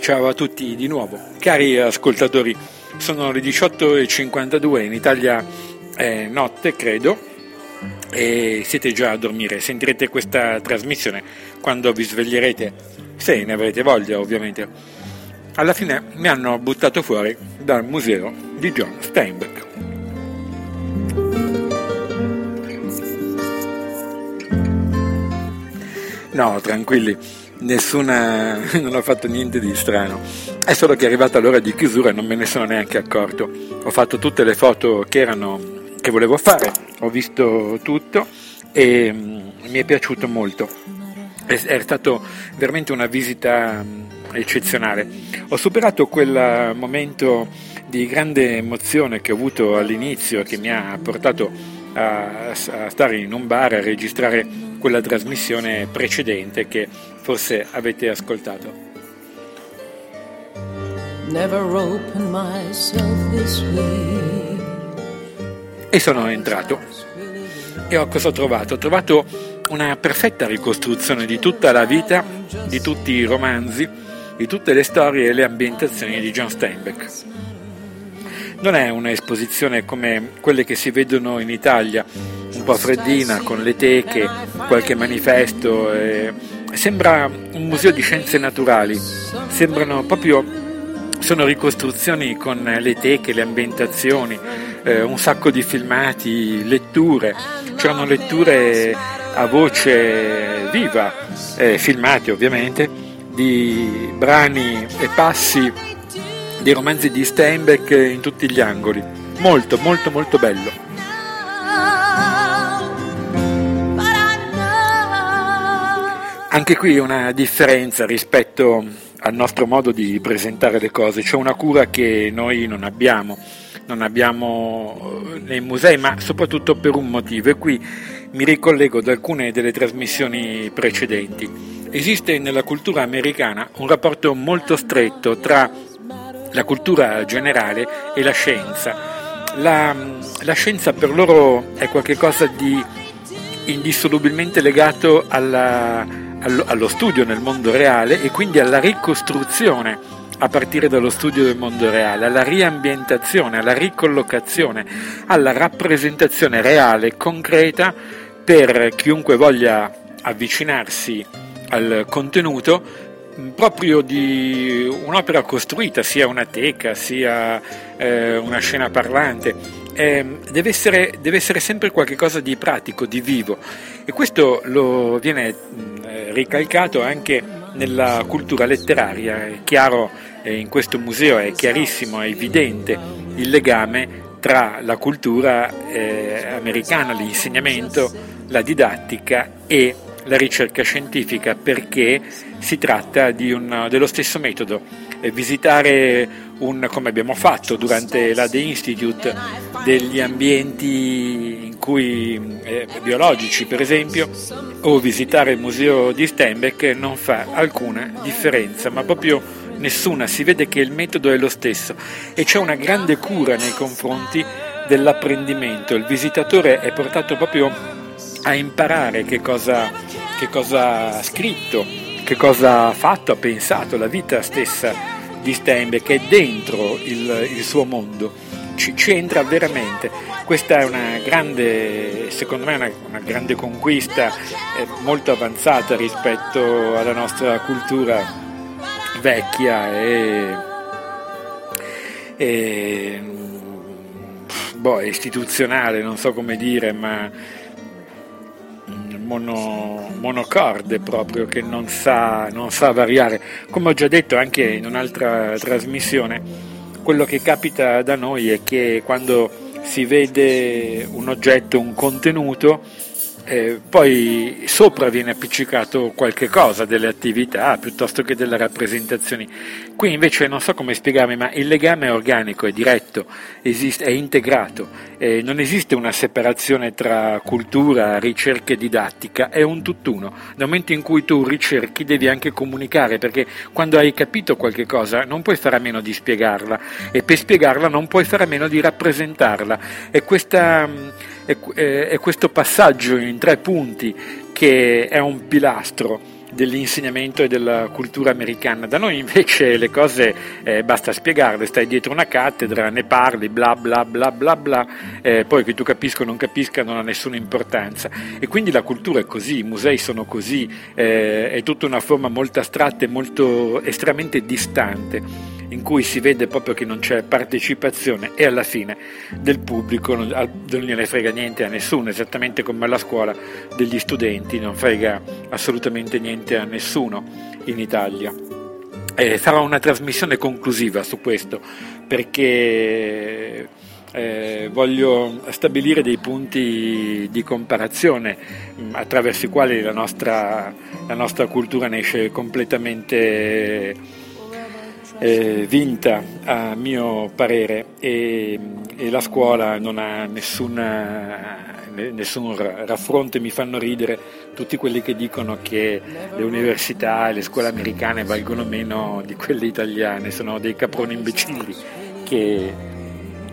Ciao a tutti di nuovo, cari ascoltatori, sono le 18.52, in Italia è notte credo e siete già a dormire, sentirete questa trasmissione quando vi sveglierete, se ne avrete voglia ovviamente. Alla fine mi hanno buttato fuori dal museo di John Steinbeck. No, tranquilli, nessuna, non ho fatto niente di strano. È solo che è arrivata l'ora di chiusura e non me ne sono neanche accorto. Ho fatto tutte le foto che, erano, che volevo fare, ho visto tutto e mm, mi è piaciuto molto. È, stata veramente una visita mm, eccezionale. Ho superato quel momento di grande emozione che ho avuto all'inizio che mi ha portato a, a stare in un bar a registrare quella trasmissione precedente che forse avete ascoltato. E sono entrato e ho cosa ho trovato? Ho trovato una perfetta ricostruzione di tutta la vita, di tutti i romanzi, di tutte le storie e le ambientazioni di John Steinbeck. Non è un'esposizione come quelle che si vedono in Italia, un po' freddina, con le teche, qualche manifesto. Eh, sembra un museo di scienze naturali, sembrano proprio, sono ricostruzioni con le teche, le ambientazioni, eh, un sacco di filmati, letture, c'erano letture a voce viva, eh, filmati ovviamente, di brani e passi dei romanzi di Steinbeck in tutti gli angoli. Molto, molto, molto bello. Anche qui una differenza rispetto al nostro modo di presentare le cose, c'è una cura che noi non abbiamo, non abbiamo eh, nei musei, ma soprattutto per un motivo e qui mi ricollego ad alcune delle trasmissioni precedenti. Esiste nella cultura americana un rapporto molto stretto tra la cultura generale e la scienza. La, la scienza per loro è qualcosa di indissolubilmente legato alla allo studio nel mondo reale e quindi alla ricostruzione a partire dallo studio del mondo reale, alla riambientazione, alla ricollocazione, alla rappresentazione reale, concreta per chiunque voglia avvicinarsi al contenuto proprio di un'opera costruita, sia una teca, sia eh, una scena parlante. Eh, deve, essere, deve essere sempre qualcosa di pratico, di vivo e questo lo viene eh, ricalcato anche nella cultura letteraria. È chiaro, eh, in questo museo è chiarissimo, è evidente il legame tra la cultura eh, americana, l'insegnamento, la didattica e la ricerca scientifica perché si tratta un, dello stesso metodo. visitare, un, come abbiamo fatto durante l'ADE Institute, degli ambienti in cui, eh, biologici per esempio, o visitare il museo di Steinbeck non fa alcuna differenza, ma proprio nessuna, si vede che il metodo è lo stesso. E c'è una grande cura nei confronti dell'apprendimento, il visitatore è portato proprio a imparare che cosa, che cosa ha scritto, che cosa ha fatto, ha pensato, la vita stessa di Steinbeck è dentro il, il suo mondo, ci, ci, entra veramente. Questa è una grande, secondo me, una, una grande conquista eh, molto avanzata rispetto alla nostra cultura vecchia e, e boh, istituzionale, non so come dire, ma mono, monocorde proprio che non sa, non sa variare. Come ho già detto anche in un'altra trasmissione, quello che capita da noi è che quando si vede un oggetto, un contenuto, eh, poi sopra viene appiccicato qualche cosa delle attività piuttosto che delle rappresentazioni. Qui invece non so come spiegarmi, ma il legame è organico, è diretto, esiste, è integrato, eh, non esiste una separazione tra cultura, ricerca e didattica, è un tutt'uno. Nel momento in cui tu ricerchi devi anche comunicare, perché quando hai capito qualche cosa non puoi fare a meno di spiegarla e per spiegarla non puoi fare a meno di rappresentarla. E questa è, è questo passaggio in tre punti che è un pilastro dell'insegnamento e della cultura americana. Da noi invece le cose eh, basta spiegarle, stai dietro una cattedra, ne parli, bla bla bla bla bla, eh, poi che tu capisca o non capisca non ha nessuna importanza. E quindi la cultura è così, i musei sono così, eh, è tutta una forma molto astratta e molto estremamente distante in cui si vede proprio che non c'è partecipazione e alla fine del pubblico non, gliene frega niente a nessuno, esattamente come alla scuola degli studenti non frega assolutamente niente a nessuno in Italia. Eh, farò una trasmissione conclusiva su questo perché eh, voglio stabilire dei punti di comparazione mh, attraverso i quali la nostra, la nostra cultura ne esce completamente eh, vinta a mio parere e, e, la scuola non ha nessuna, nessun raffronto e mi fanno ridere tutti quelli che dicono che le università e le scuole americane valgono meno di quelle italiane, sono dei caproni imbecilli che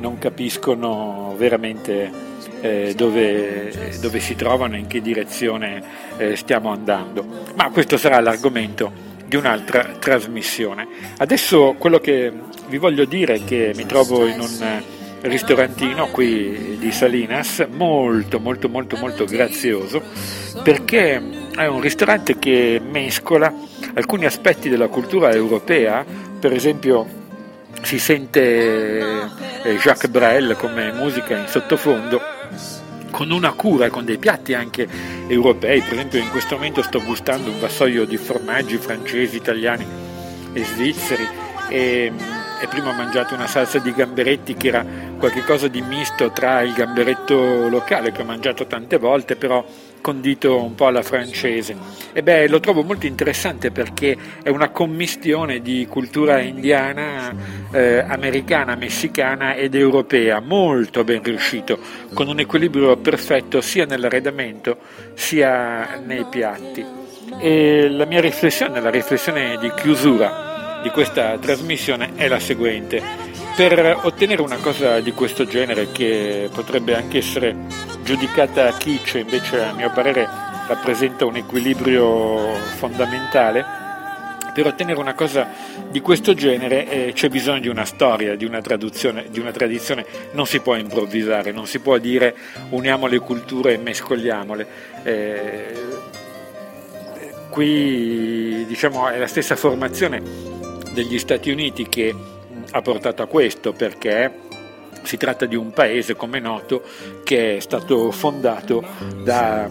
non capiscono veramente eh, dove, dove, si trovano e in che direzione eh, stiamo andando. Ma questo sarà l'argomento di un'altra trasmissione. Adesso quello che vi voglio dire è che mi trovo in un ristorantino qui di Salinas, molto molto molto molto grazioso, perché è un ristorante che mescola alcuni aspetti della cultura europea, per esempio si sente eh, Jacques Brel come musica in sottofondo con una cura con dei piatti anche europei, per esempio in questo momento sto gustando un vassoio di formaggi francesi, italiani e svizzeri. E, e prima ho mangiato una salsa di gamberetti che era qualcosa di misto tra il gamberetto locale che ho mangiato tante volte, però condito un po' alla francese. E beh, lo trovo molto interessante perché è una commistione di cultura indiana, eh, americana, messicana ed europea, molto ben riuscito, con un equilibrio perfetto sia nell'arredamento sia nei piatti. E la mia riflessione, la riflessione di chiusura di questa trasmissione è la seguente. Per ottenere una cosa di questo genere, che potrebbe anche essere giudicata kitsch, invece a mio parere rappresenta un equilibrio fondamentale, per ottenere una cosa di questo genere eh, c'è bisogno di una storia, di una, di una tradizione, non si può improvvisare, non si può dire uniamo le culture e mescoliamole. Eh, qui diciamo, è la stessa formazione degli Stati Uniti che ha portato a questo perché si tratta di un paese, come è noto, che è stato fondato da,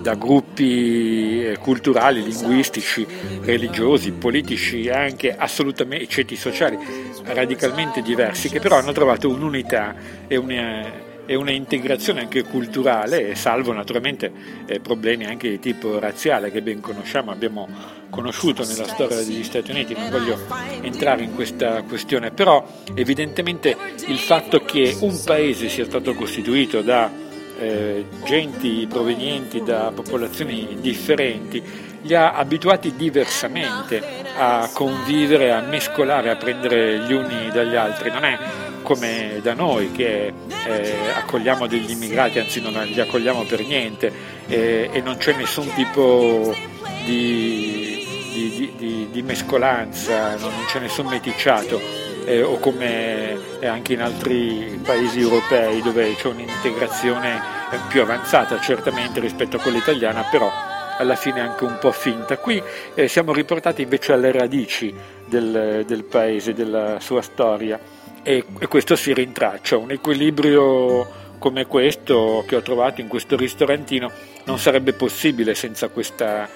da gruppi eh, culturali, linguistici, religiosi, politici e anche assolutamente ceti sociali radicalmente diversi, che però hanno trovato un'unità e una e una integrazione anche culturale, salvo naturalmente eh, problemi anche di tipo razziale che ben conosciamo, abbiamo conosciuto nella storia degli Stati Uniti, non voglio entrare in questa questione, però evidentemente il fatto che un paese sia stato costituito da eh, genti provenienti da popolazioni differenti li ha abituati diversamente a convivere, a mescolare, a prendere gli uni dagli altri, non è come da noi che eh, accogliamo degli immigrati, anzi non li accogliamo per niente eh, e non c'è nessun tipo di, di, di, di mescolanza, non c'è nessun meticciato. Eh, o come anche in altri paesi europei dove c'è un'integrazione più avanzata certamente rispetto a quella italiana, però alla fine anche un po' finta. Qui eh, siamo riportati invece alle radici del, del paese, della sua storia e, e questo si rintraccia. Un equilibrio come questo che ho trovato in questo ristorantino non sarebbe possibile senza questa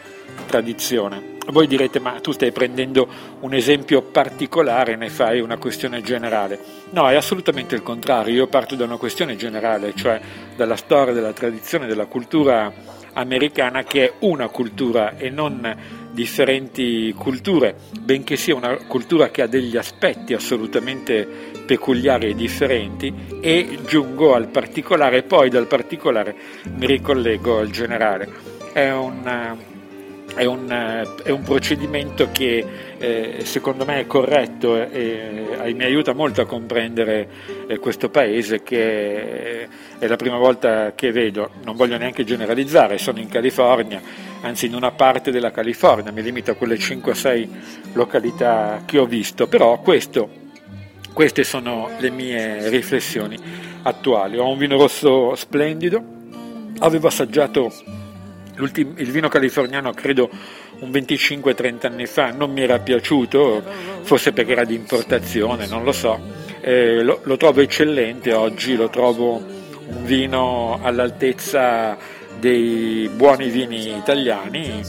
tradizione. Voi direte ma tu stai prendendo un esempio particolare ne fai una questione generale. No, è assolutamente il contrario, io parto da una questione generale, cioè dalla storia, della tradizione, della cultura americana che è una cultura e non differenti culture, benché sia una cultura che ha degli aspetti assolutamente peculiari e differenti e giungo al particolare poi dal particolare mi ricollego al generale. È un, è un, è un procedimento che eh, secondo me è corretto e, e, mi aiuta molto a comprendere eh, questo paese che è la prima volta che vedo, non voglio neanche generalizzare, sono in California, anzi in una parte della California, mi limito a quelle 5-6 località che ho visto, però questo, queste sono le mie riflessioni attuali. Ho un vino rosso splendido, avevo assaggiato il vino californiano credo un 25-30 anni fa, non mi era piaciuto, forse perché era di importazione, non lo so, eh, lo, lo trovo eccellente oggi, lo trovo un vino all'altezza dei buoni vini italiani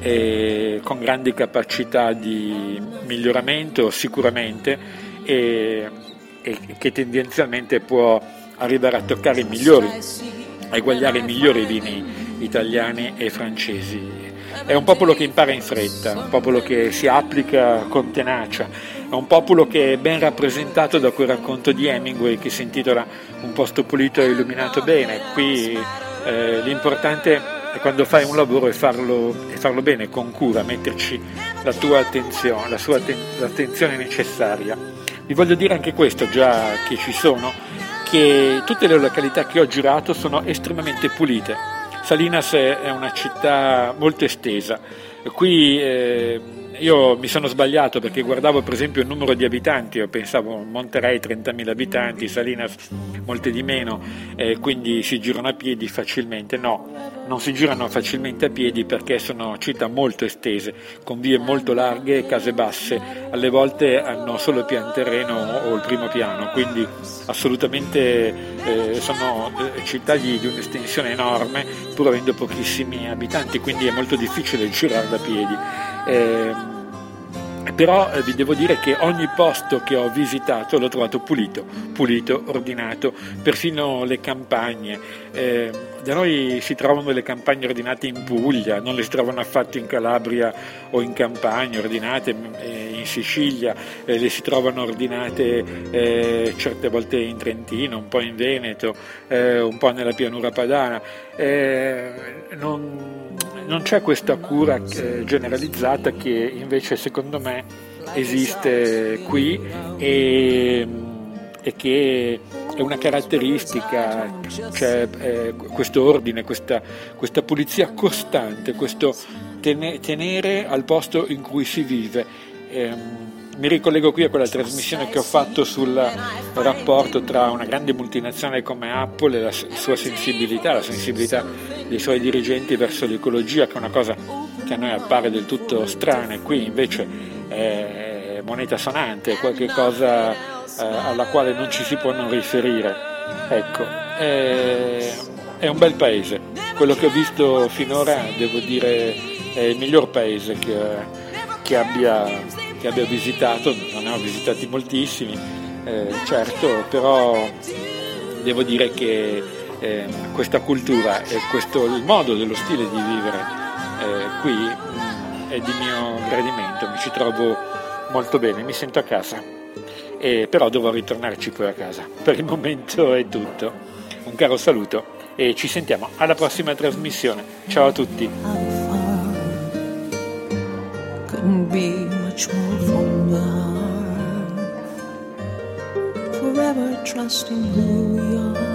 e con grandi capacità di miglioramento sicuramente e, e che tendenzialmente può arrivare a toccare i migliori, a eguagliare i migliori vini italiani e francesi. È un popolo che impara in fretta, un popolo che si applica con tenacia, è un popolo che è ben rappresentato da quel racconto di Hemingway che si intitola Un posto pulito e illuminato bene. Qui eh, l'importante è quando fai un lavoro e farlo, e farlo bene, con cura, metterci la tua attenzione, la sua l'attenzione necessaria. Vi voglio dire anche questo, già che ci sono, che tutte le località che ho girato sono estremamente pulite Salinas è una città molto estesa. Qui eh, io mi sono sbagliato perché guardavo per esempio il numero di abitanti, io pensavo Monterey 30.000 abitanti, Salinas molte di meno, eh, quindi si girano a piedi facilmente. No, non si girano facilmente a piedi perché sono città molto estese, con vie molto larghe case basse, alle volte hanno solo il pian terreno o il primo piano, quindi assolutamente eh, sono eh, città di, di un'estensione enorme pur avendo pochissimi abitanti, quindi è molto difficile girare da piedi. Eh, però eh, vi devo dire che ogni posto che ho visitato l'ho trovato pulito, pulito, ordinato, persino le campagne. Eh, da noi si trovano le campagne ordinate in Puglia, non le si trovano affatto in Calabria o in campagne ordinate eh, in Sicilia, eh, le si trovano ordinate eh, certe volte in Trentino, un po' in Veneto, eh, un po' nella pianura padana. Non, non c'è questa cura eh, generalizzata che invece secondo me esiste qui e, e che è una caratteristica, cioè eh, questo ordine, questa, questa, pulizia costante, questo tenere al posto in cui si vive. Eh, mi ricollego qui a quella trasmissione che ho fatto sul rapporto tra una grande multinazionale come Apple e la sua sensibilità, la sensibilità dei suoi dirigenti verso l'ecologia, che è una cosa che a noi appare del tutto strana e qui invece è moneta sonante, è qualcosa eh, alla quale non ci si può non riferire. Ecco, è, è un bel paese, quello che ho visto finora devo dire è il miglior paese che, che abbia che abbia visitato, non ne ho visitati moltissimi, eh, certo, però devo dire che eh, questa cultura e questo, il modo dello stile di vivere eh, qui mm, è di mio gradimento, mi ci trovo molto bene, mi sento a casa, e, però devo ritornarci poi a casa. Per il momento è tutto, un caro saluto e ci sentiamo alla prossima trasmissione. Ciao a tutti. More from the heart. Forever trusting who we are.